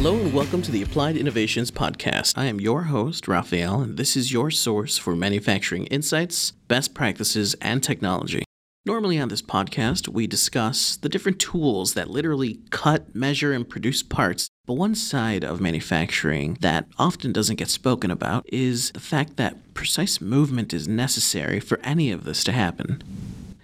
Hello and welcome to the Applied Innovations Podcast. I am your host, Raphael, and this is your source for manufacturing insights, best practices, and technology. Normally on this podcast, we discuss the different tools that literally cut, measure, and produce parts. But one side of manufacturing that often doesn't get spoken about is the fact that precise movement is necessary for any of this to happen.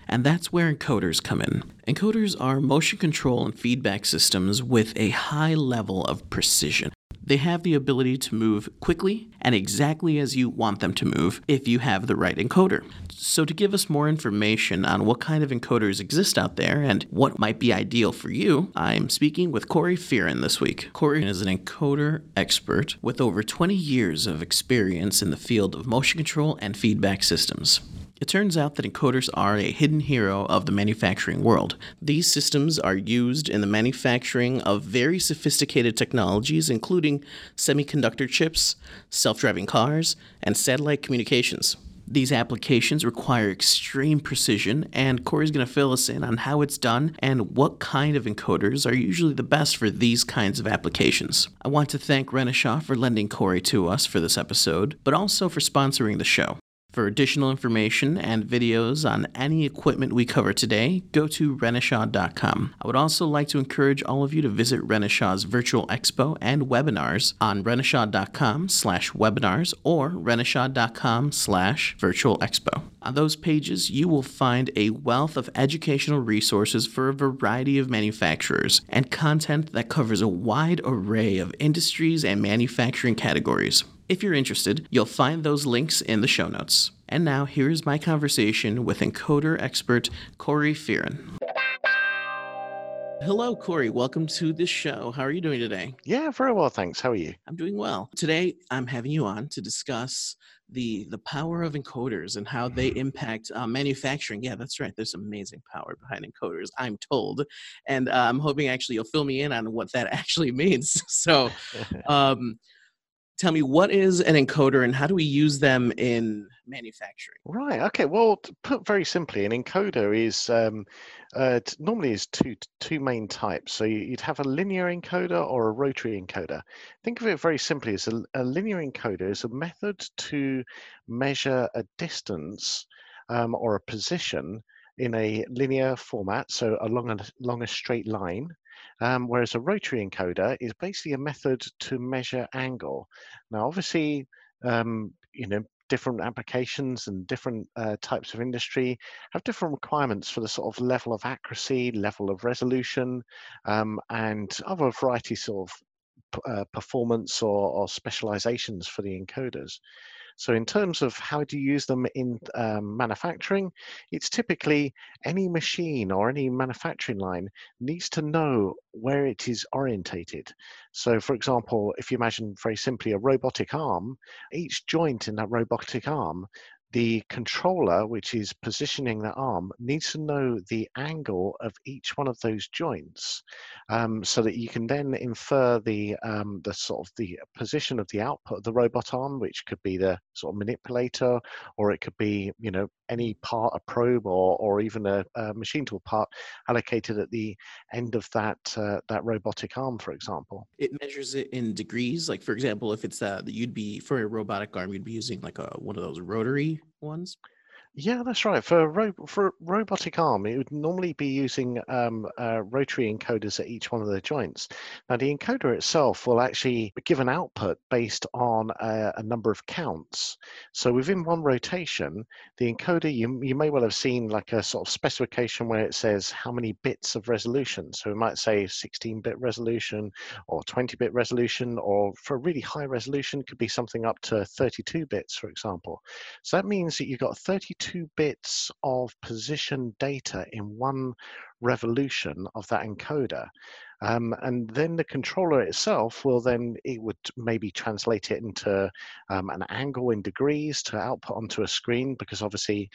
And that's where encoders come in. Encoders are motion control and feedback systems with a high level of precision. They have the ability to move quickly and exactly as you want them to move if you have the right encoder. So, to give us more information on what kind of encoders exist out there and what might be ideal for you, I'm speaking with Corrie Fearon this week. Corrie is an encoder expert with over 20 years of experience in the field of motion control and feedback systems. It turns out that encoders are a hidden hero of the manufacturing world. These systems are used in the manufacturing of very sophisticated technologies, including semiconductor chips, self driving cars, and satellite communications. These applications require extreme precision, and Corrie's going to fill us in on how it's done and what kind of encoders are usually the best for these kinds of applications. I want to thank Renishaw for lending Corrie to us for this episode, but also for sponsoring the show. For additional information and videos on any equipment we cover today, go to Renishaw.com. I would also like to encourage all of you to visit Renishaw's virtual expo and webinars on Renishaw.com slash webinars or Renishaw.com slash virtual expo. On those pages, you will find a wealth of educational resources for a variety of manufacturers and content that covers a wide array of industries and manufacturing categories. If you're interested, you'll find those links in the show notes. And now, here's my conversation with encoder expert Corrie Fearon. Hello, Corrie. Welcome to the show. How are you doing today? Yeah, very well, thanks. How are you? I'm doing well. Today, I'm having you on to discuss the the power of encoders and how they impact uh, manufacturing. Yeah, that's right. There's amazing power behind encoders, I'm told, and uh, I'm hoping actually you'll fill me in on what that actually means. So, um, tell me what is an encoder and how do we use them in manufacturing? Right okay well put very simply an encoder is um, uh, normally is two two main types. So you'd have a linear encoder or a rotary encoder. Think of it very simply as a, a linear encoder is a method to measure a distance um, or a position in a linear format so along a, along a straight line um, whereas a rotary encoder is basically a method to measure angle. Now, obviously, um, you know, different applications and different uh, types of industry have different requirements for the sort of level of accuracy, level of resolution, um, and other varieties of uh, performance or, or specializations for the encoders. So in terms of how do you use them in um, manufacturing, it's typically any machine or any manufacturing line needs to know where it is orientated. So for example, if you imagine very simply a robotic arm, each joint in that robotic arm the controller, which is positioning the arm, needs to know the angle of each one of those joints, um, so that you can then infer the um, the sort of the position of the output of the robot arm, which could be the sort of manipulator, or it could be you know any part, a probe, or or even a, a machine tool part allocated at the end of that uh, that robotic arm, for example. It measures it in degrees. Like for example, if it's uh, you'd be for a robotic arm, you'd be using like a one of those rotary ones? Yeah, that's right. For ro- for a robotic arm, it would normally be using um, uh, rotary encoders at each one of the joints. Now, the encoder itself will actually give an output based on a, a number of counts. So within one rotation, the encoder you you may well have seen like a sort of specification where it says how many bits of resolution. So it might say 16-bit resolution or 20-bit resolution, or for really high resolution, could be something up to 32 bits, for example. So that means that you've got 32 two bits of position data in one revolution of that encoder. Um, and then the controller itself will then, it would maybe translate it into um, an angle in degrees to output onto a screen because obviously,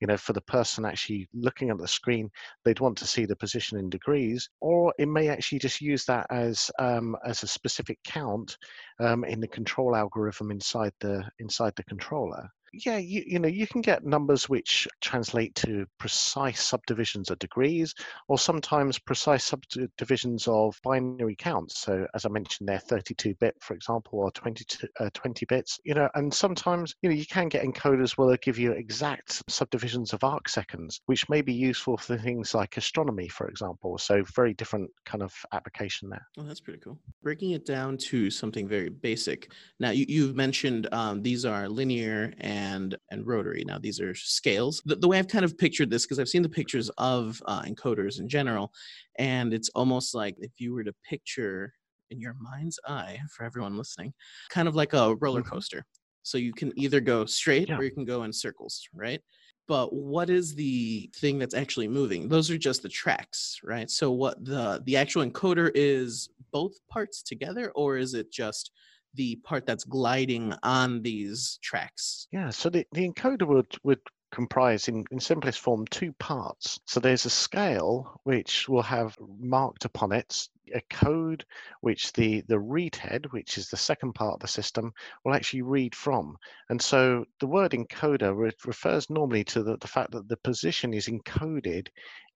you know, for the person actually looking at the screen, they'd want to see the position in degrees, or it may actually just use that as um, as a specific count um, in the control algorithm inside the inside the controller. Yeah, you, you know, you can get numbers which translate to precise subdivisions of degrees, or sometimes precise subdivisions of binary counts. So, as I mentioned there, 32-bit, for example, or 22, uh, 20 bits. You know, and sometimes you know you can get encoders where they give you exact subdivisions of arc seconds, which may be useful for things like astronomy, for example. So, very different kind of application there. Oh, that's pretty cool. Breaking it down to something very basic. Now, you, you've mentioned um, these are linear and and rotary. Now, these are scales. The, the way I've kind of pictured this, because I've seen the pictures of uh, encoders in general, and it's almost like if you were to picture in your mind's eye for everyone listening, kind of like a roller Mhm. coaster. So you can either go straight Yeah. or you can go in circles, right? But what is the thing that's actually moving? Those are just the tracks, right? So what the the actual encoder is both parts together, or is it just the part that's gliding on these tracks? Yeah, so the, the encoder would, would comprise in, in simplest form two parts. So there's a scale which will have marked upon it a code which the, the read head, which is the second part of the system, will actually read from. And so the word encoder re- refers normally to the, the fact that the position is encoded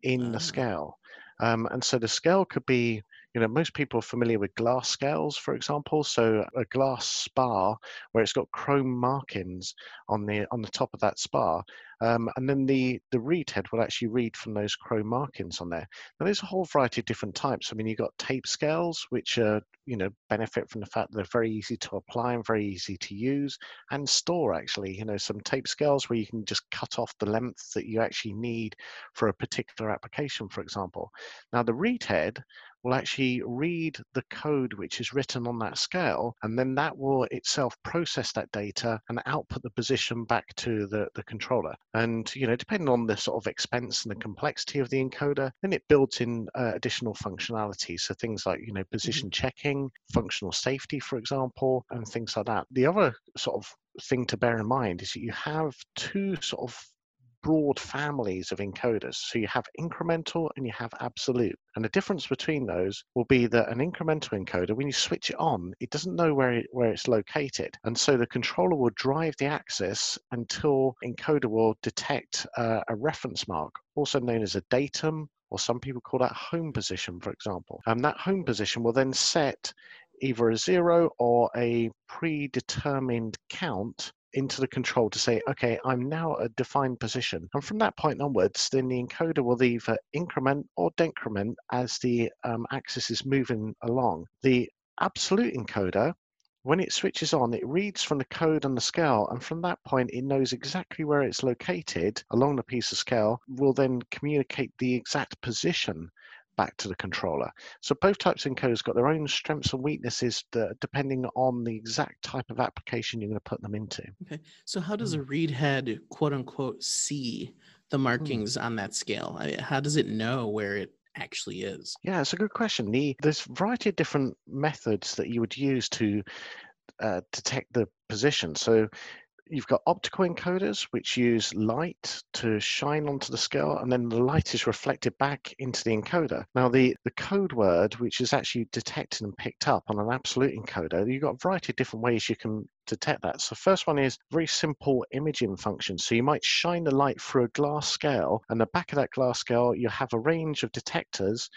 in the Ah. scale. Um, and so the scale could be, you know, most people are familiar with glass scales, for example. So a glass spar where it's got chrome markings on the on the top of that spar, um, and then the the read head will actually read from those chrome markings on there. Now there's a whole variety of different types. I mean, you've got tape scales, which are you know benefit from the fact that they're very easy to apply and very easy to use and store. Actually, you know, some tape scales where you can just cut off the length that you actually need for a particular application, for example. Now the read head will actually read the code which is written on that scale, and then that will itself process that data and output the position back to the, the controller. And you know, depending on the sort of expense and the complexity of the encoder, then it builds in uh, additional functionality. So things like you know position checking, functional safety, for example, and things like that. The other sort of thing to bear in mind is that you have two sort of broad families of encoders. So you have incremental and you have absolute. And the difference between those will be that an incremental encoder, when you switch it on, it doesn't know where, it, where it's located. And so the controller will drive the axis until encoder will detect uh, a reference mark, also known as a datum, or some people call that home position, for example. And that home position will then set either a zero or a predetermined count into the control to say, okay, I'm now at a defined position. And from that point onwards, then the encoder will either increment or decrement as the um, axis is moving along. The absolute encoder, when it switches on, it reads from the code on the scale, and from that point, it knows exactly where it's located along the piece of scale, will then communicate the exact position back to the controller. So both types of encoders got their own strengths and weaknesses that, depending on the exact type of application you're going to put them into. Okay. So how does a read head quote unquote see the markings on that scale? I how does it know where it actually is? Yeah, it's a good question. The, there's a variety of different methods that you would use to uh, detect the position. So you've got optical encoders which use light to shine onto the scale and then the light is reflected back into the encoder. Now the the code word which is actually detected and picked up on an absolute encoder you've got a variety of different ways you can detect that so first one is very simple imaging function so you might shine the light through a glass scale and the back of that glass scale you have a range of detectors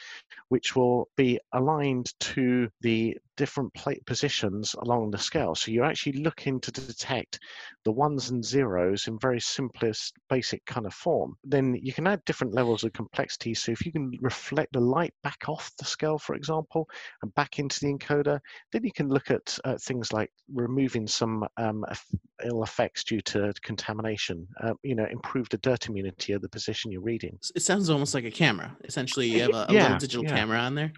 which will be aligned to the different plate positions along the scale. So you're actually looking to detect the ones and zeros in very simplest, basic kind of form. Then you can add different levels of complexity. So if you can reflect the light back off the scale, for example, and back into the encoder, then you can look at uh, things like removing some um, ill effects due to contamination. Uh, you know, improve the dirt immunity of the position you're reading. It sounds almost like a camera. Essentially, you have a, a Yeah, little digital yeah. camera on there.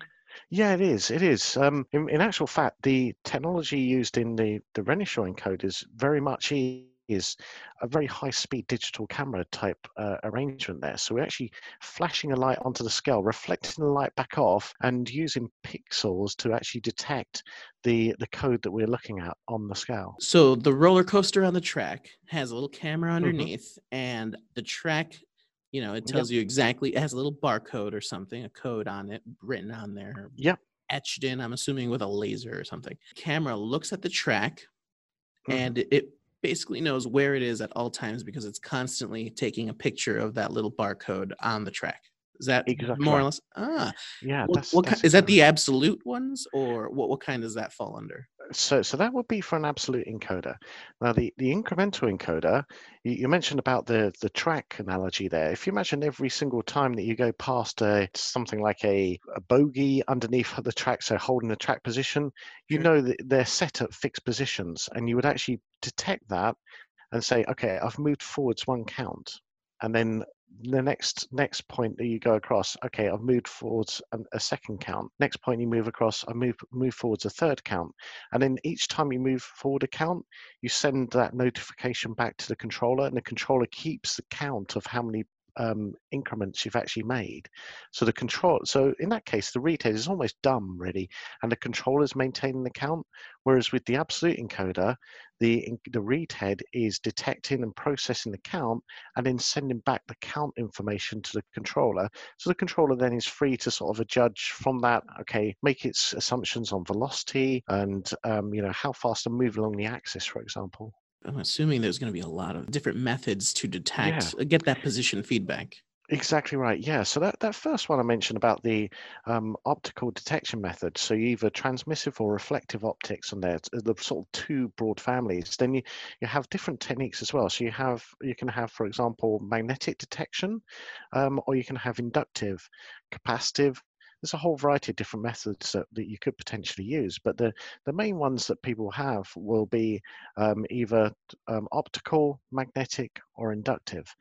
Yeah, it is. It is. Um, in, in actual fact, the technology used in the the Renishaw encoders very much i- is a very high speed digital camera type uh, arrangement there. So we're actually flashing a light onto the scale, reflecting the light back off, and using pixels to actually detect the the code that we're looking at on the scale. So the roller coaster on the track has a little camera Mm-hmm. underneath, and the track, you know, it tells you exactly. It has a little barcode or something, a code on it written on there, Yep. etched in. I'm assuming with a laser or something. Camera looks at the track, Mhm. and it basically knows where it is at all times because it's constantly taking a picture of that little barcode on the track. Is that Exactly more or less? Ah, Yeah, what, that's what that's is that? The absolute ones, or what? What kind does that fall under? So, so that would be for an absolute encoder. Now, the, the incremental encoder, you, you mentioned about the, the track analogy there. If you imagine every single time that you go past a, something like a, a bogey underneath the track, so holding the track position, you know that they're set at fixed positions, and you would actually detect that and say, okay, I've moved forwards one count, and then the next next point that you go across, okay, I've moved forwards a, second count. Next point you move across, I move move forwards a third count, and then each time you move forward a count, you send that notification back to the controller, and the controller keeps the count of how many um, increments you've actually made. So the control, so in that case, the head is almost dumb, really, and the controller is maintaining the count. Whereas with the absolute encoder, the the read head is detecting and processing the count, and then sending back the count information to the controller. So the controller then is free to sort of adjudge from that. Okay, make its assumptions on velocity and um, you know how fast to move along the axis, for example. I'm assuming there's going to be a lot of different methods to detect, uh, get that position feedback. Exactly right. Yeah. So that, that first one I mentioned about the um, optical detection method. So either transmissive or reflective optics and there, it's the sort of two broad families. Then you, you have different techniques as well. So you have you can have, for example, magnetic detection, um, or you can have inductive, capacitive. There's a whole variety of different methods that, that you could potentially use, but the, the main ones that people have will be um, either um, optical, magnetic, or inductive.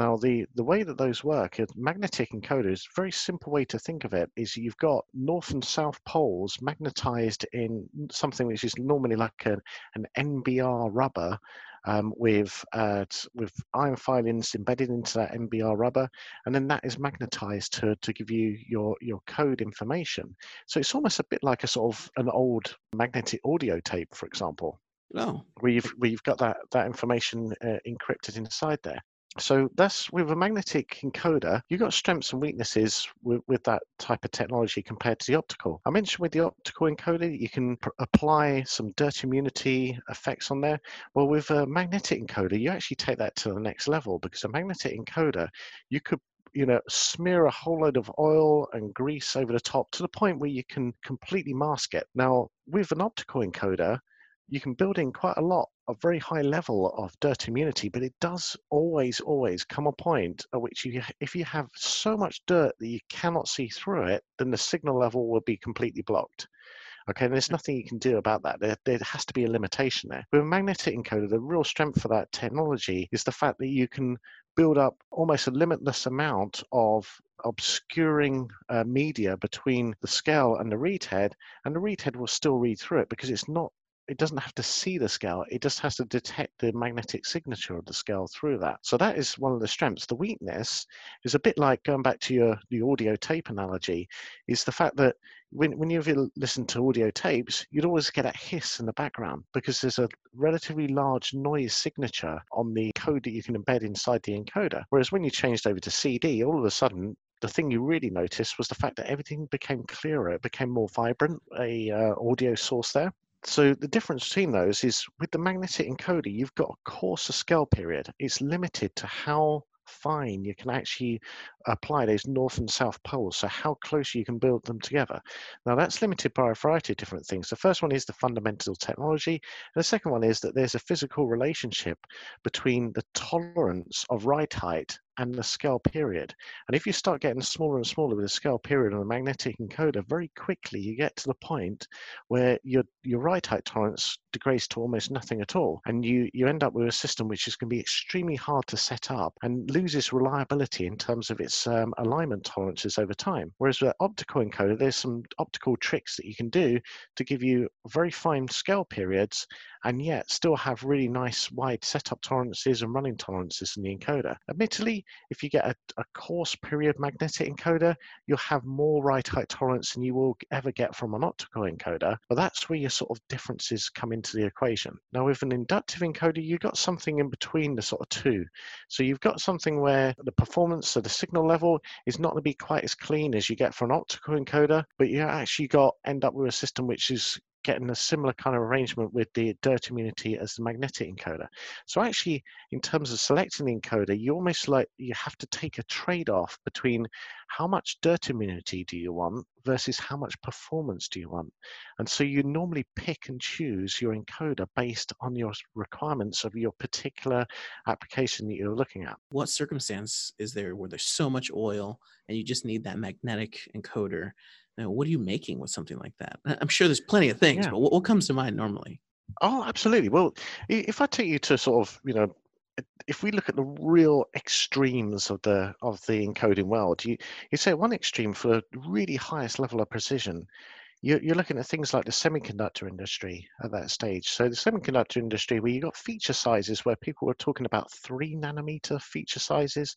Now, the, the way that those work, is magnetic encoders, very simple way to think of it is you've got north and south poles magnetized in something which is normally like a, an NBR rubber um, with uh, with iron filings embedded into that NBR rubber, and then that is magnetized to, to give you your, your code information. So it's almost a bit like a sort of an old magnetic audio tape, for example Oh, where you've where you've got that that information uh, encrypted inside there. So that's with a magnetic encoder, you've got strengths and weaknesses with, with that type of technology compared to the optical. I mentioned with the optical encoder, you can pr- apply some dirt immunity effects on there. Well, with a magnetic encoder, you actually take that to the next level because a magnetic encoder, you could you know smear a whole load of oil and grease over the top to the point where you can completely mask it now with an optical encoder you can build in quite a lot of very high level of dirt immunity, but it does always, always come a point at which you, if you have so much dirt that you cannot see through it, then the signal level will be completely blocked. Okay, and there's nothing you can do about that. There, there has to be a limitation there. With a magnetic encoder, the real strength for that technology is the fact that you can build up almost a limitless amount of obscuring uh, media between the scale and the read head, and the read head will still read through it because it's not it doesn't have to see the scale it just has to detect the magnetic signature of the scale through that. So that is one of the strengths. The weakness is a bit like going back to your the audio tape analogy is the fact that when, when you listen to audio tapes you'd always get a hiss in the background because there's a relatively large noise signature on the code that you can embed inside the encoder. Whereas when you changed over to cd all of a sudden the thing you really noticed was the fact that everything became clearer it became more vibrant a uh, audio source there so the difference between those is with the magnetic encoder, you've got a coarser scale period. It's limited to how fine you can actually apply those north and south poles, so how close you can build them together. Now that's limited by a variety of different things. The first one is the fundamental technology, and the second one is that there's a physical relationship between the tolerance of ride height and the scale period. And if you start getting smaller and smaller with the scale period on a magnetic encoder, very quickly you get to the point where your your ride height tolerance degrades to almost nothing at all, and you you end up with a system which is going to be extremely hard to set up and loses reliability in terms of its um, alignment tolerances over time. Whereas with optical encoder, there's some optical tricks that you can do to give you very fine scale periods and yet still have really nice wide setup tolerances and running tolerances in the encoder. Admittedly, if you get a, a coarse period magnetic encoder, you'll have more ride height tolerance than you will ever get from an optical encoder, but that's where your sort of differences come into the equation. Now, with an inductive encoder, you've got something in between the sort of two. So you've got something where the performance of the signal level is not going to be quite as clean as you get for an optical encoder, but you actually got end up with a system which is getting a similar kind of arrangement with the dirt immunity as the magnetic encoder. So actually, in terms of selecting the encoder, you almost like you have to take a trade-off between how much dirt immunity do you want versus how much performance do you want. And so you normally pick and choose your encoder based on your requirements of your particular application that you're looking at. What circumstance is there where there's so much oil and you just need that magnetic encoder what are you making with something like that? I'm sure there's plenty of things, yeah. but what, what comes to mind normally? Oh, absolutely. Well, if I take you to sort of, you know, if we look at the real extremes of the of the encoding world, you you say one extreme for the really highest level of precision, you're, you're looking at things like the semiconductor industry at that stage. So the semiconductor industry, where you got feature sizes where people were talking about three nanometer feature sizes,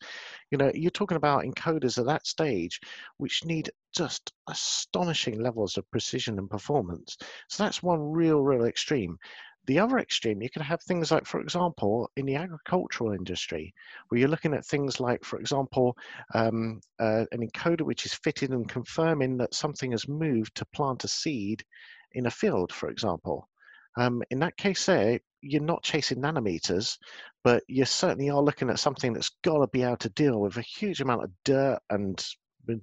you know, you're talking about encoders at that stage, which need just astonishing levels of precision and performance. So that's one real, real extreme the other extreme, you can have things like, for example, in the agricultural industry, where you're looking at things like, for example, um, uh, an encoder which is fitted and confirming that something has moved to plant a seed in a field, for example. Um, in that case, there, you're not chasing nanometers, but you certainly are looking at something that's got to be able to deal with a huge amount of dirt and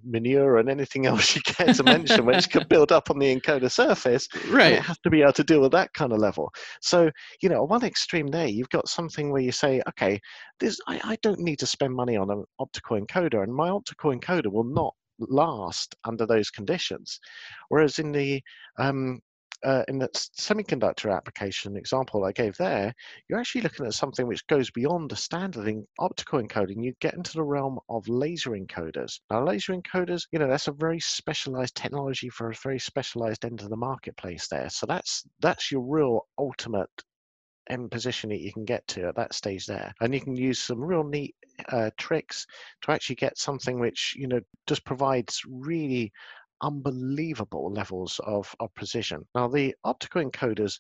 manure and anything else you care to mention which can build up on the encoder surface right it has to be able to deal with that kind of level. So you know one extreme there you've got something where you say okay this I, I don't need to spend money on an optical encoder and my optical encoder will not last under those conditions. Whereas in the um, uh, in that semiconductor application example I gave there, you're actually looking at something which goes beyond a standard in optical encoding. You get into the realm of laser encoders. Now, laser encoders, you know, that's a very specialized technology for a very specialized end of the marketplace there. So that's that's your real ultimate end position that you can get to at that stage there. And you can use some real neat uh, tricks to actually get something which, you know, just provides really unbelievable levels of, of precision. Now, the optical encoders,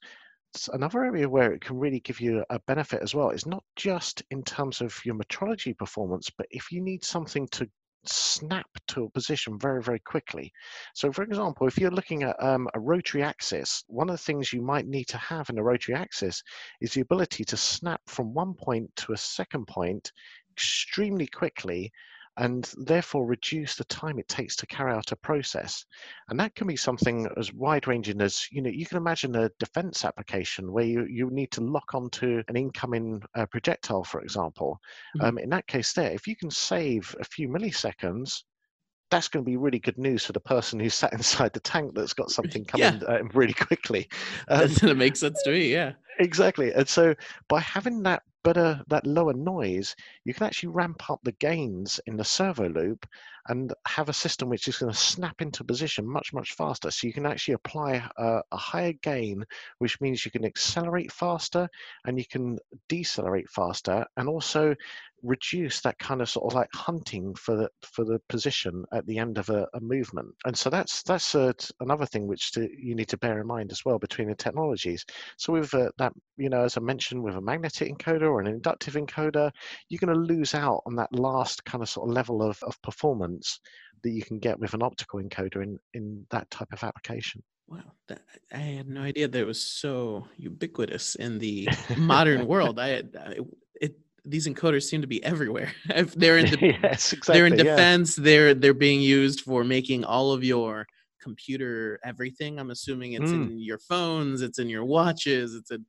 another area where it can really give you a benefit as well is not just in terms of your metrology performance, but if you need something to snap to a position very, very quickly. So, for example, if you're looking at um, a rotary axis, one of the things you might need to have in a rotary axis is the ability to snap from one point to a second point extremely quickly and therefore reduce the time it takes to carry out a process. And that can be something as wide ranging as, you know, you can imagine a defense application where you, you need to lock onto an incoming uh, projectile, for example. Mm-hmm. Um, in that case, there, if you can save a few milliseconds, that's going to be really good news for the person who's sat inside the tank that's got something coming yeah. uh, really quickly. Um, that makes sense to me. Yeah, exactly. And so by having that better, uh, that lower noise, you can actually ramp up the gains in the servo loop and have a system which is going to snap into position much, much faster. So you can actually apply a, a higher gain, which means you can accelerate faster and you can decelerate faster and also reduce that kind of sort of like hunting for the for the position at the end of a, a movement. And so that's that's a, another thing which to, you need to bear in mind as well between the technologies. So with uh, that you know as i mentioned with a magnetic encoder or an inductive encoder you're going to lose out on that last kind of sort of level of, of performance that you can get with an optical encoder in in that type of application Wow, that, I had no idea that it was so ubiquitous in the modern world. I, I, it these encoders seem to be everywhere. if they're in de- yes, exactly, they're in defense, yeah. they're they're being used for making all of your computer everything. I'm assuming it's mm. in your phones, it's in your watches, it's in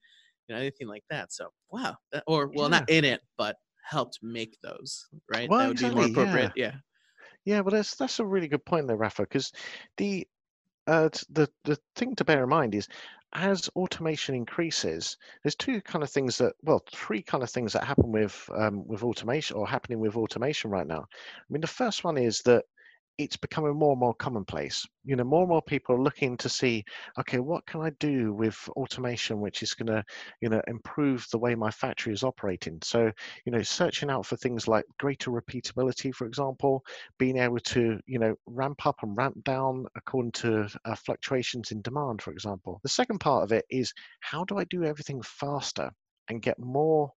you know, anything like that. So wow, that, or well, yeah. not in it, but helped make those right. Well, that would exactly, be more appropriate. Yeah. yeah. Yeah, well, that's that's a really good point there, Rafa, because the uh, the the thing to bear in mind is as automation increases, there's two kind of things that, well, three kind of things that happen with um, with automation or happening with automation right now. I mean, the first one is that it's becoming more and more commonplace. You know, more and more people are looking to see, okay, what can I do with automation which is going to, you know, improve the way my factory is operating? So, you know, searching out for things like greater repeatability, for example, being able to, you know, ramp up and ramp down according to uh, fluctuations in demand, for example. The second part of it is how do I do everything faster and get more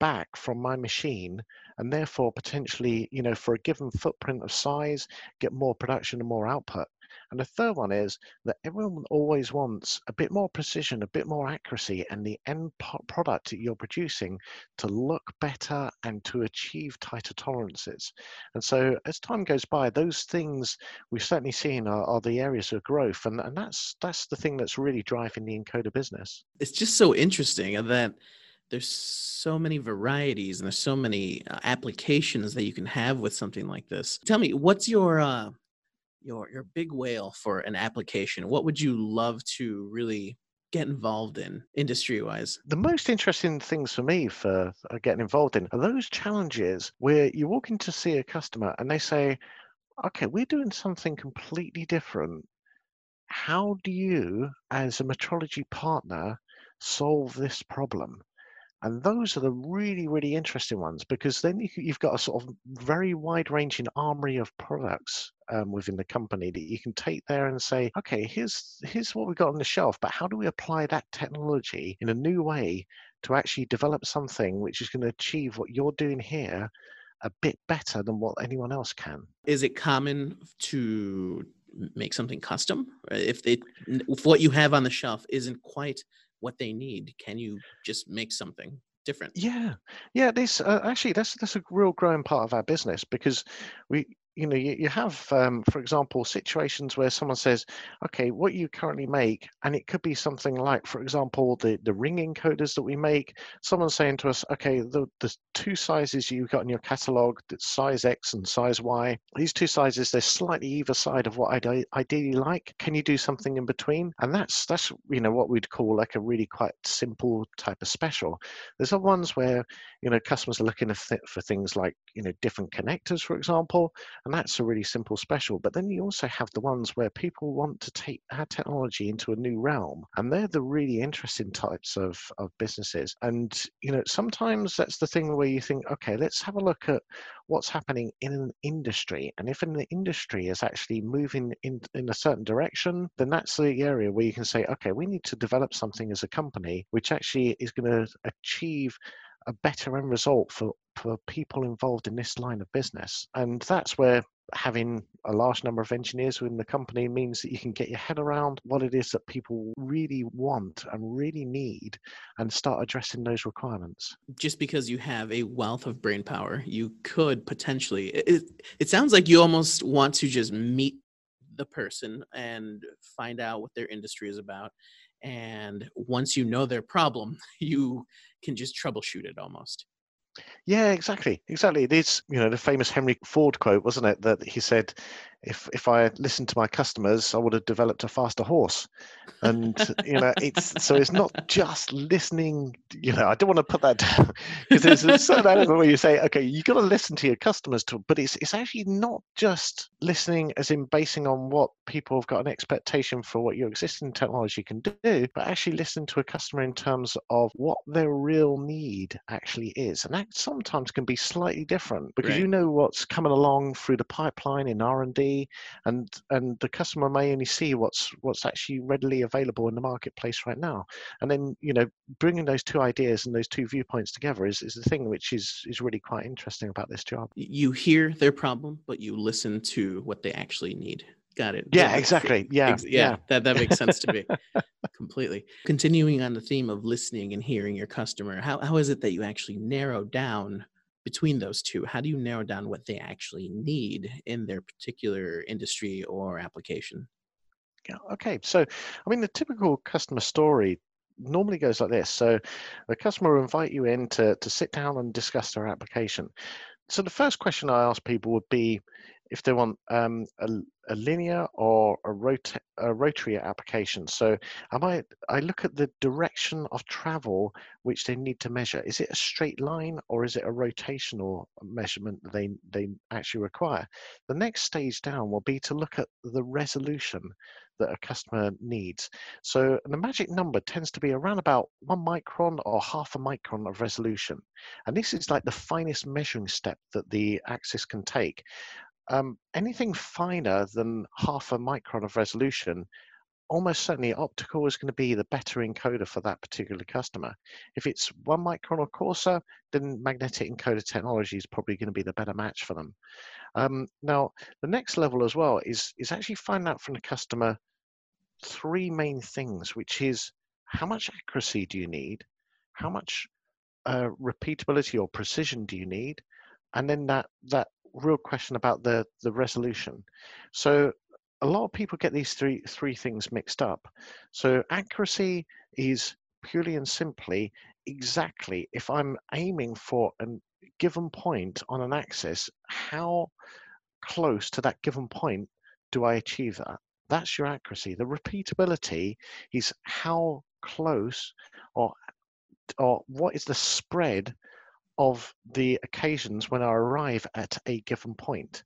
back from my machine and therefore potentially you know for a given footprint of size get more production and more output And the third one is that everyone always wants a bit more precision, a bit more accuracy, and the end product that you're producing to look better and to achieve tighter tolerances. And so as time goes by, those things we've certainly seen are, are the areas of growth. And, and that's that's the thing that's really driving the encoder business. It's just so interesting and that there's so many varieties and there's so many uh, applications that you can have with something like this. Tell me, what's your uh, your your big whale for an application? What would you love to really get involved in industry wise? The most interesting things for me for uh, getting involved in are those challenges where you walk in to see a customer and they say, "Okay, we're doing something completely different. How do you, as a metrology partner, solve this problem?" And those are the really, really interesting ones because then you, have got a sort of very wide ranging armory of products um, within the company that you can take there and say, okay, here's here's what we've got on the shelf, but how do we apply that technology in a new way to actually develop something which is going to achieve what you're doing here a bit better than what anyone else can? Is it common to make something custom if they if what you have on the shelf isn't quite what they need can you just make something different? Yeah. Yeah this uh, actually that's that's a real growing part of our business because we you know you, you have um, for example situations where someone says okay what you currently make and it could be something like for example the the ring encoders that we make. Someone's saying to us okay the, the two sizes you've got in your catalog size x and size y these two sizes they're slightly either side of what i'd ideally like. Can you do something in between? And that's that's you know what we'd call like a really quite simple type of special. There's other ones where you know customers are looking for things like you know different connectors for example and that's a really simple special. But then you also have the ones where people want to take our technology into a new realm, and they're the really interesting types of, of businesses. And you know, sometimes that's the thing where you think, okay, let's have a look at what's happening in an industry. And if an industry is actually moving in, in a certain direction, then that's the area where you can say, okay, we need to develop something as a company which actually is going to achieve a better end result for, for people involved in this line of business. And that's where having a large number of engineers within the company means that you can get your head around what it is that people really want and really need and start addressing those requirements. Just because you have a wealth of brain power, you could potentially, it, it sounds like you almost want to just meet the person and find out what their industry is about. And once you know their problem, you can just troubleshoot it almost. Yeah, exactly, exactly. It is, you know, the famous Henry Ford quote, wasn't it? That he said, "If if I had listened to my customers, I would have developed a faster horse." And you know, it's so it's not just listening. You know, I don't want to put that down because there's a certain element where you say, "Okay, you've got to listen to your customers," to, but it's it's actually not just listening, as in basing on what people have got an expectation for what your existing technology can do, but actually listening to a customer in terms of what their real need actually is, and that sometimes can be slightly different because right. you know what's coming along through the pipeline in R&D and and and the customer may only see what's what's actually readily available in the marketplace right now. And then you know bringing those two ideas and those two viewpoints together is, is the thing which is is really quite interesting about this job. You hear their problem but you listen to what they actually need. Got it. Yeah exactly. yeah yeah, yeah. that that makes sense to me. Completely. Continuing on the theme of listening and hearing your customer how, how is it that you actually narrow down between those two how do you narrow down what they actually need in their particular industry or application? Yeah okay so i mean the typical customer story normally goes like this so the customer will invite you in to, to sit down and discuss their application. So the first question i ask people would be if they want um, a, a, linear or a, a rotary application. So I might I look at the direction of travel which they need to measure. Is it a straight line or is it a rotational measurement they, they actually require? The next stage down will be to look at the resolution that a customer needs. So the magic number tends to be around about one micron or half a micron of resolution. And this is like the finest measuring step that the axis can take. Um, anything finer than half a micron of resolution almost certainly optical is going to be the better encoder for that particular customer. If it's one micron or coarser, then magnetic encoder technology is probably going to be the better match for them. Um, now, the next level as well is, is actually find out from the customer three main things, which is how much accuracy do you need? How much uh, repeatability or precision do you need? And then that, that real question about the, the resolution. So a lot of people get these three three things mixed up. So accuracy is purely and simply exactly if I'm aiming for a given point on an axis, how close to that given point do I achieve that? That's your accuracy. The repeatability is how close or or what is the spread of the occasions when I arrive at a given point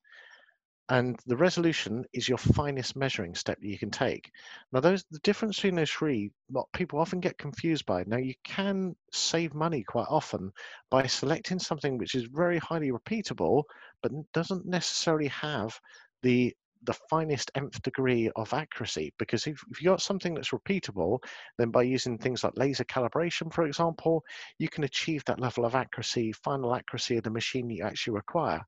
and the resolution is your finest measuring step that you can take. Now, those the difference between those three, what people often get confused by. Now, you can save money quite often by selecting something which is very highly repeatable, but doesn't necessarily have the the finest nth degree of accuracy because if, if you got something that's repeatable then by using things like laser calibration for example you can achieve that level of accuracy final accuracy of the machine you actually require.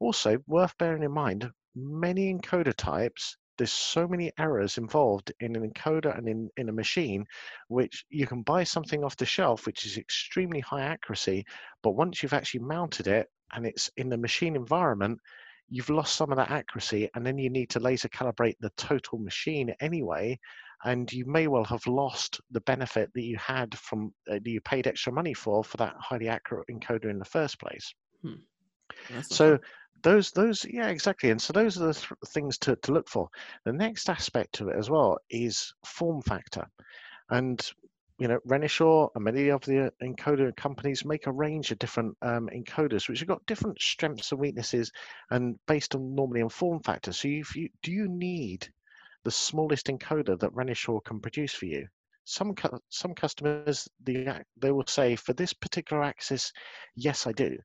Also worth bearing in mind many encoder types there's so many errors involved in an encoder and in, in a machine which you can buy something off the shelf which is extremely high accuracy but once you've actually mounted it and it's in the machine environment you've lost some of that accuracy and then you need to laser calibrate the total machine anyway and you may well have lost the benefit that you had from uh, that you paid extra money for for that highly accurate encoder in the first place. Hmm. so those those yeah exactly and so those are the th- things to, to look for. The next aspect to it as well is form factor and you know renishaw and many of the encoder companies make a range of different um, encoders which have got different strengths and weaknesses and based on normally on form factor so if you do you need the smallest encoder that renishaw can produce for you? Some cu- some customers the, they will say for this particular axis yes i do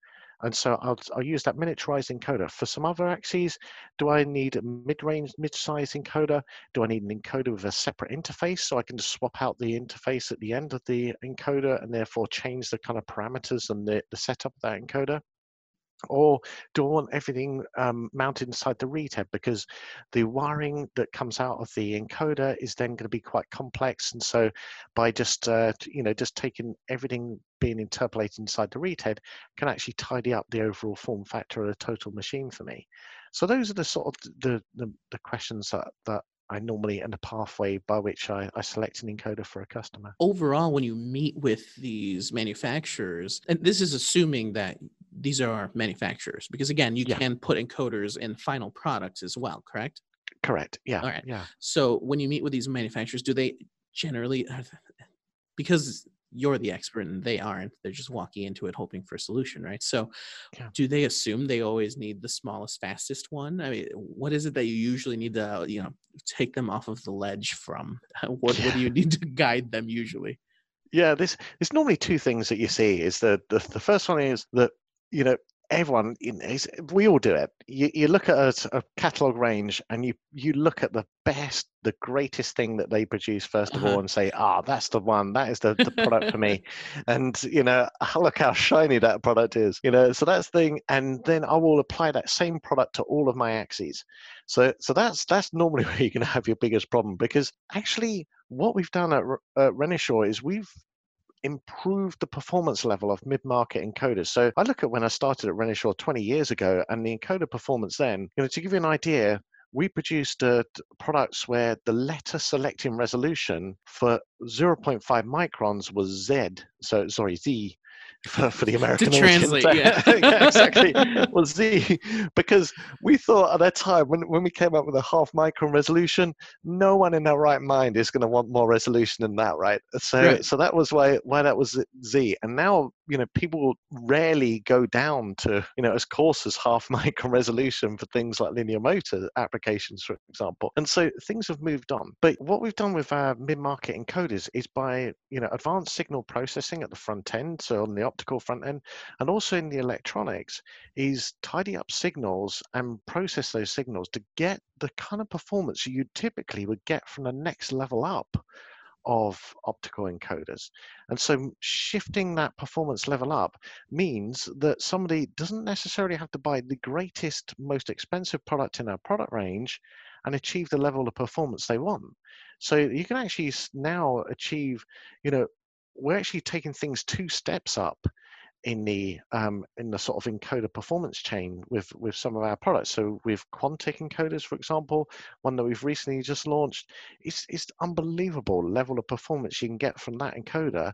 and so I'll, I'll use that miniaturized encoder. For some other axes, do I need a mid-range, mid-size encoder? Do I need an encoder with a separate interface so I can just swap out the interface at the end of the encoder and therefore change the kind of parameters and the, the setup of that encoder? Or do I want everything um, mounted inside the read head because the wiring that comes out of the encoder is then going to be quite complex and so by just uh, you know just taking everything being interpolated inside the read head can actually tidy up the overall form factor of the total machine for me so those are the sort of the the, the questions that, that I normally and the pathway by which I, I select an encoder for a customer. Overall, when you meet with these manufacturers, and this is assuming that these are our manufacturers, because again, you yeah. can put encoders in final products as well, correct? Correct. Yeah. All right. Yeah. So when you meet with these manufacturers, do they generally, because you're the expert and they aren't they're just walking into it hoping for a solution right so yeah. do they assume they always need the smallest fastest one i mean what is it that you usually need to you know take them off of the ledge from what, yeah. what do you need to guide them usually yeah this there's normally two things that you see is that the, the first one is that you know everyone we all do it. You, you look at a, a catalog range and you you look at the best the greatest thing that they produce first of uh-huh. all and say ah oh, that's the one. That is the, the product for me. And you know look how shiny that product is you know so that's the thing. And then i will apply that same product to all of my axes. So so that's that's normally where you're going to have your biggest problem because actually what we've done at, at Renishaw is we've improved the performance level of mid-market encoders. So I look at when I started at Renishaw 20 years ago and the encoder performance then, you know, to give you an idea, we produced uh, products where the letter selecting resolution for 0.5 microns was Z, so sorry, Z, for, for the American to translate, yeah. yeah. exactly. Well, Z, because we thought at that time when, when we came up with a half micron resolution, no one in their right mind is going to want more resolution than that, right? So, right. so that was why why that was Z. And now, you know, people rarely go down to you know as coarse as half micron resolution for things like linear motor applications, for example. And so things have moved on. But what we've done with our mid-market encoders is by you know advanced signal processing at the front end, so on the optical front end and also in the electronics is tidy up signals and process those signals to get the kind of performance you typically would get from the next level up of optical encoders. And so shifting that performance level up means that somebody doesn't necessarily have to buy the greatest, most expensive product in our product range and achieve the level of performance they want. So you can actually now achieve, you know, we're actually taking things two steps up in the um, in the sort of encoder performance chain with with some of our products. So with Quantic encoders, for example, one that we've recently just launched, it's it's unbelievable level of performance you can get from that encoder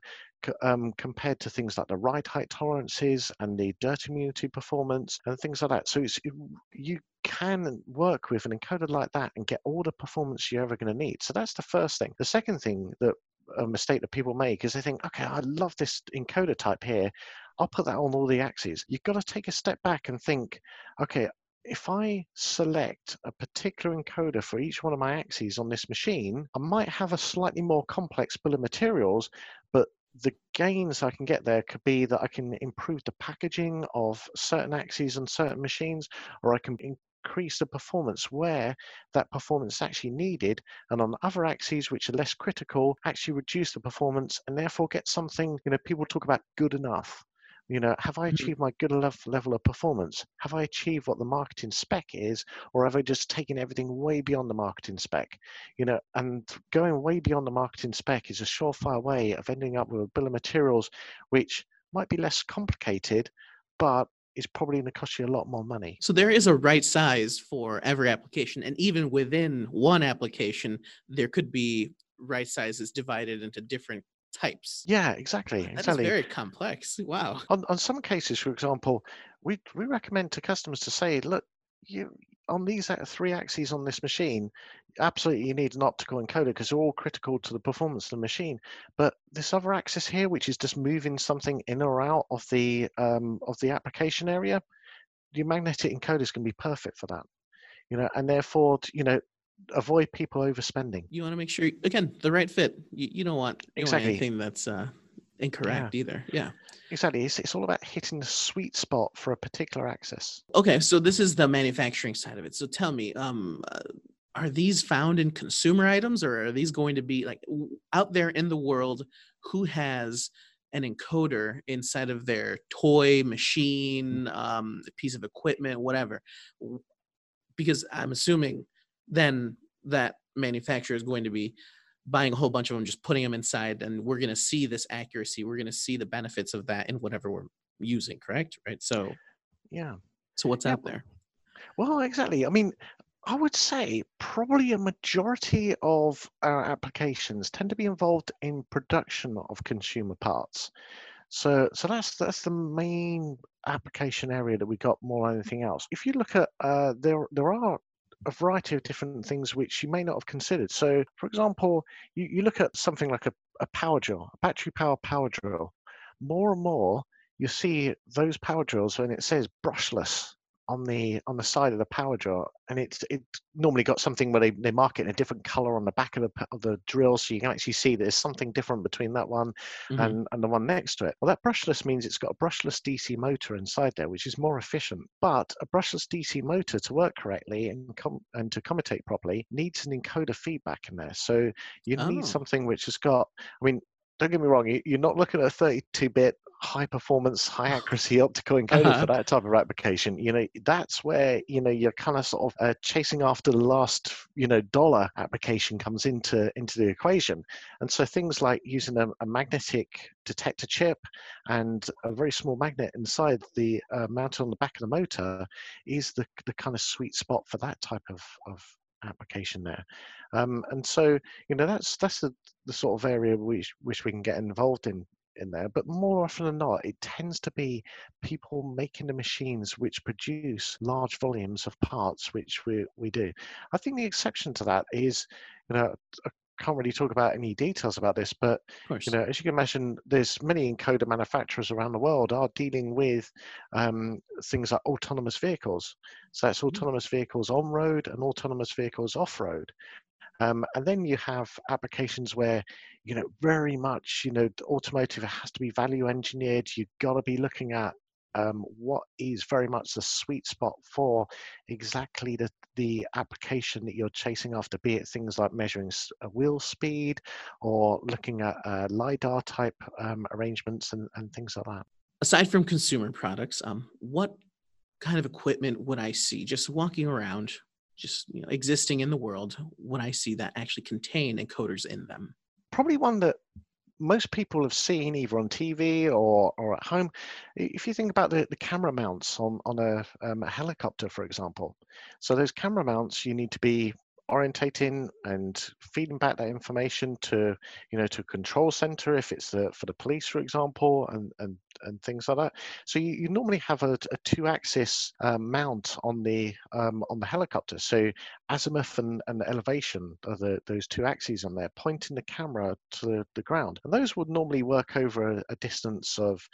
um, compared to things like the ride height tolerances and the dirt immunity performance and things like that. So it's, it, you can work with an encoder like that and get all the performance you're ever going to need. So that's the first thing. The second thing that a mistake that people make is they think, okay, I love this encoder type here. I'll put that on all the axes. You've got to take a step back and think, okay, if I select a particular encoder for each one of my axes on this machine, I might have a slightly more complex bill of materials, but the gains I can get there could be that I can improve the packaging of certain axes on certain machines, or I can increase the performance where that performance is actually needed, and on other axes which are less critical, actually reduce the performance and therefore get something, you know, people talk about good enough. You know, have I mm-hmm. achieved my good enough level of performance? Have I achieved what the marketing spec is, or have I just taken everything way beyond the marketing spec? You know, and going way beyond the marketing spec is a surefire way of ending up with a bill of materials which might be less complicated, but is probably going to cost you a lot more money. So there is a right size for every application, and even within one application, there could be right sizes divided into different types. Yeah, exactly. That exactly. very complex. Wow. On, on some cases, for example, we we recommend to customers to say, look, you on these three axes on this machine, absolutely you need an optical encoder because they're all critical to the performance of the machine. But this other axis here, which is just moving something in or out of the um, of the application area, your magnetic encoders can be perfect for that. You know, and therefore, you know, avoid people overspending. You want to make sure again the right fit. You, you don't want you exactly want anything that's uh, incorrect yeah. either. Yeah. Exactly. It's, it's all about hitting the sweet spot for a particular axis. Okay, so this is the manufacturing side of it. So tell me, um, uh, are these found in consumer items, or are these going to be like out there in the world? Who has an encoder inside of their toy machine, mm. um, piece of equipment, whatever? Because I'm assuming then that manufacturer is going to be buying a whole bunch of them, just putting them inside, and we're going to see this accuracy. We're going to see the benefits of that in whatever we're using, correct? Right. So, yeah. So what's yeah. out there? Well, exactly. I mean, I would say probably a majority of our applications tend to be involved in production of consumer parts. So, so that's that's the main application area that we got more than anything else. If you look at uh, there, there are a variety of different things which you may not have considered. So, for example, you, you look at something like a, a power drill, a battery power power drill. More and more, you see those power drills when it says brushless on the on the side of the power drill, and it's it normally got something where they, they mark it in a different color on the back of the of the drill, so you can actually see there's something different between that one mm-hmm. and and the one next to it. Well, that brushless means it's got a brushless DC motor inside there, which is more efficient. But a brushless DC motor to work correctly and com- and to commutate properly needs an encoder feedback in there. So you oh. need something which has got. I mean, don't get me wrong, you're not looking at a 32 bit high performance, high accuracy optical encoder uh-huh. for that type of application. You know, that's where, you know, you're kind of sort of uh, chasing after the last, you know, dollar application comes into, into the equation. And so things like using a, a magnetic detector chip and a very small magnet inside the uh, mounted on the back of the motor is the, the kind of sweet spot for that type of, of application there. Um, and so, you know, that's that's the, the sort of area which which we can get involved in in there, but more often than not, it tends to be people making the machines which produce large volumes of parts, which we, we do. I think the exception to that is, you know, I can't really talk about any details about this, but you know, as you can imagine, there's many encoder manufacturers around the world are dealing with um, things like autonomous vehicles. So that's mm. autonomous vehicles on road and autonomous vehicles off road. Um, and then you have applications where, you know, very much, you know, automotive has to be value engineered. You've got to be looking at um, what is very much the sweet spot for exactly the, the application that you're chasing after, be it things like measuring wheel speed or looking at uh, LiDAR type um, arrangements and, and things like that. Aside from consumer products, um, what kind of equipment would I see just walking around, just you know, existing in the world? when I see that actually contain encoders in them? Probably one that most people have seen either on TV or, or at home. If you think about the, the camera mounts on, on a, um, a helicopter, for example, so those camera mounts, you need to be orientating and feeding back that information to you know to control center if it's the, for the police for example and and and things like that. So you, you normally have a, a two axis um, mount on the um, on the helicopter. So azimuth and, and elevation are the, those two axes on there pointing the camera to the, the ground. And those would normally work over a, a distance of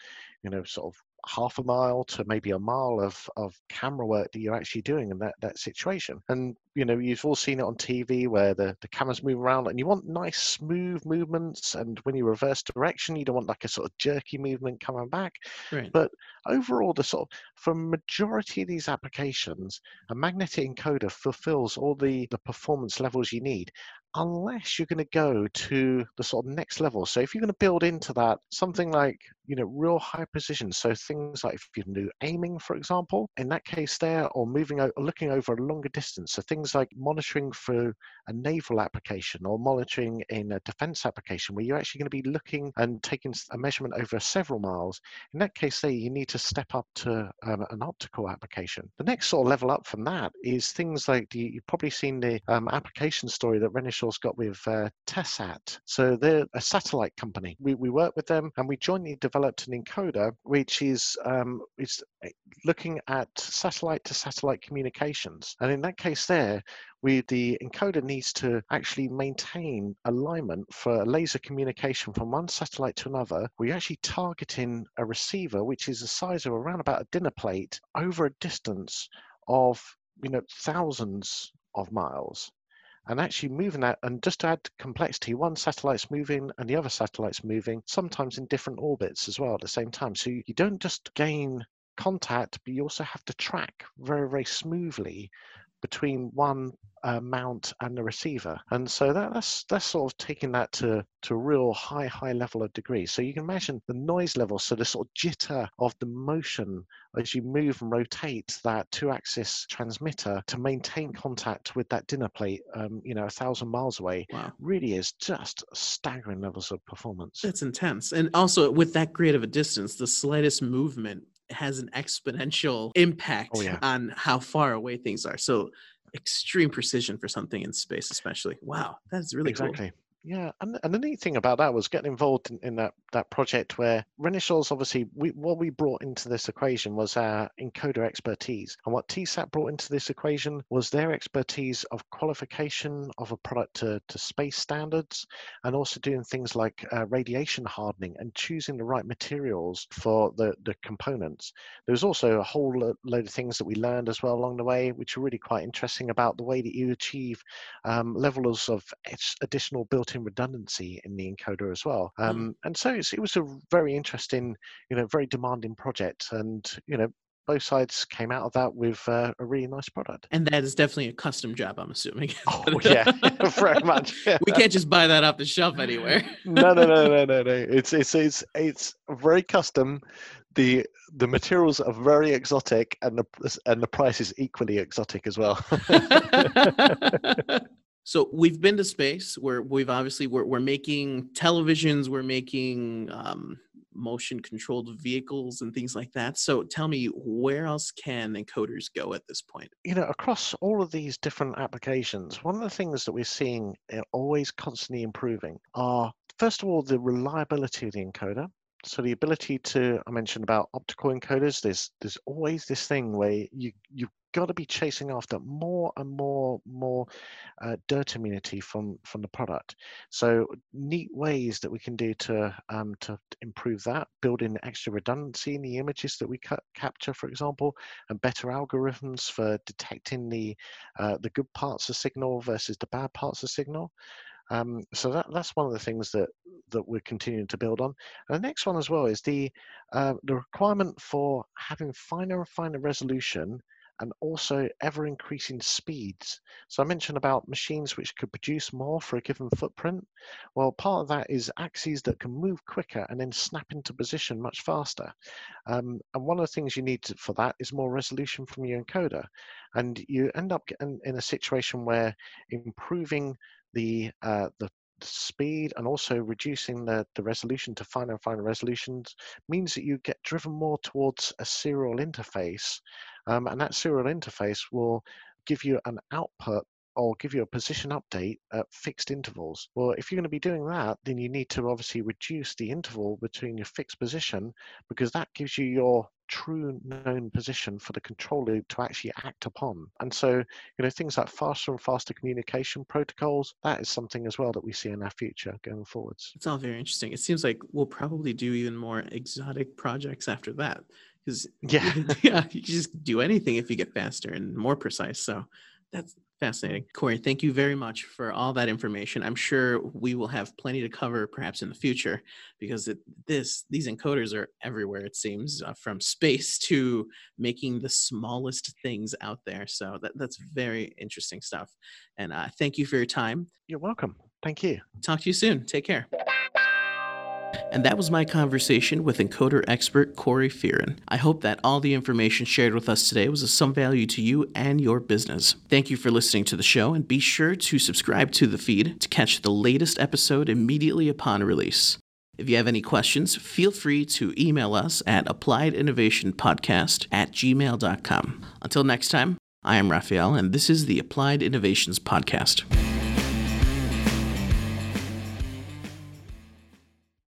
you know sort of half a mile to maybe a mile of, of camera work that you're actually doing in that, that situation. And, you know, you've all seen it on TV where the, the cameras move around and you want nice, smooth movements. And when you reverse direction, you don't want like a sort of jerky movement coming back. Right. But overall, the sort of, for majority of these applications, a magnetic encoder fulfills all the, the performance levels you need unless you're going to go to the sort of next level. So if you're going to build into that something like you know real high precision, so things like if you do aiming, for example, in that case there, or moving or looking over a longer distance, so things like monitoring for a naval application or monitoring in a defense application where you're actually going to be looking and taking a measurement over several miles. In that case, there you need to step up to um, an optical application. The next sort of level up from that is things like the, you've probably seen the um, application story that Renishaw's got with uh, Tesat. So they're a satellite company. We, we work with them and we jointly developed an encoder which is um, is eh, looking at satellite to satellite communications. And in that case, there we the encoder needs to actually maintain alignment for laser communication from one satellite to another. We're actually targeting a receiver which is the size of around about a dinner plate over a distance of you know thousands of miles and actually moving that and just to add complexity one satellite's moving and the other satellite's moving sometimes in different orbits as well at the same time so you don't just gain contact but you also have to track very very smoothly between one uh, mount and the receiver. And so that, that's that's sort of taking that to to a real high high level of degree. So you can imagine the noise level, so the sort of jitter of the motion as you move and rotate that two-axis transmitter to maintain contact with that dinner plate, um, you know, a thousand miles away, wow. really is just staggering levels of performance. That's intense, and also with that great of a distance, the slightest movement has an exponential impact oh, yeah. on how far away things are. So extreme precision for something in space, especially. Wow, that's really exactly. Cool. Yeah, and, and the neat thing about that was getting involved in, in that, that project where Renishaw's obviously, we, what we brought into this equation was our encoder expertise. And what Tesat brought into this equation was their expertise of qualification of a product to, to space standards and also doing things like uh, radiation hardening and choosing the right materials for the, the components. There was also a whole load of things that we learned as well along the way, which are really quite interesting about the way that you achieve um, levels of additional built in redundancy in the encoder as well. Hmm. Um. And so it was a very interesting, you know, very demanding project. And, you know, both sides came out of that with uh, a really nice product. And that is definitely a custom job, I'm assuming. Oh yeah, very much. Yeah. We can't just buy that off the shelf anywhere. no, no, no, no, no, no. It's it's it's it's very custom. The the materials are very exotic, and the and the price is equally exotic as well. So we've been to space where we've obviously we're, we're making televisions, we're making um, motion controlled vehicles and things like that. So tell me, where else can encoders go at this point? You know, across all of these different applications, one of the things that we're seeing eh, always constantly improving are, first of all, the reliability of the encoder. So the ability to, I mentioned about optical encoders, there's there's always this thing where you you got to be chasing after more and more more uh, dirt immunity from from the product. So neat ways that we can do to um, to improve that, build in extra redundancy in the images that we ca- capture, for example, and better algorithms for detecting the uh, the good parts of signal versus the bad parts of signal. Um, so that, that's one of the things that, that we're continuing to build on. And the next one as well is the, uh, the requirement for having finer and finer resolution and also ever increasing speeds. So I mentioned about machines which could produce more for a given footprint. Well, part of that is axes that can move quicker and then snap into position much faster. Um, and one of the things you need to, for that is more resolution from your encoder. And you end up in, in a situation where improving the uh, the speed and also reducing the, the resolution to finer and finer resolutions means that you get driven more towards a serial interface um, and that serial interface will give you an output or give you a position update at fixed intervals. Well, if you're going to be doing that, then you need to obviously reduce the interval between your fixed position because that gives you your true known position for the control loop to actually act upon. And so, you know, things like faster and faster communication protocols, that is something as well that we see in our future going forwards. It's all very interesting. It seems like we'll probably do even more exotic projects after that. Because yeah, yeah, you just do anything if you get faster and more precise. So that's Fascinating. Corrie, thank you very much for all that information. I'm sure we will have plenty to cover perhaps in the future because it, this these encoders are everywhere it seems uh, from space to making the smallest things out there. So that, that's very interesting stuff. And uh, thank you for your time. You're welcome. Thank you. Talk to you soon. Take care. And that was my conversation with encoder expert Corrie Fearon. I hope that all the information shared with us today was of some value to you and your business. Thank you for listening to the show, and be sure to subscribe to the feed to catch the latest episode immediately upon release. If you have any questions, feel free to email us at appliedinnovationpodcast at gmail.com. Until next time, I am Raphael, and this is the Applied Innovations Podcast.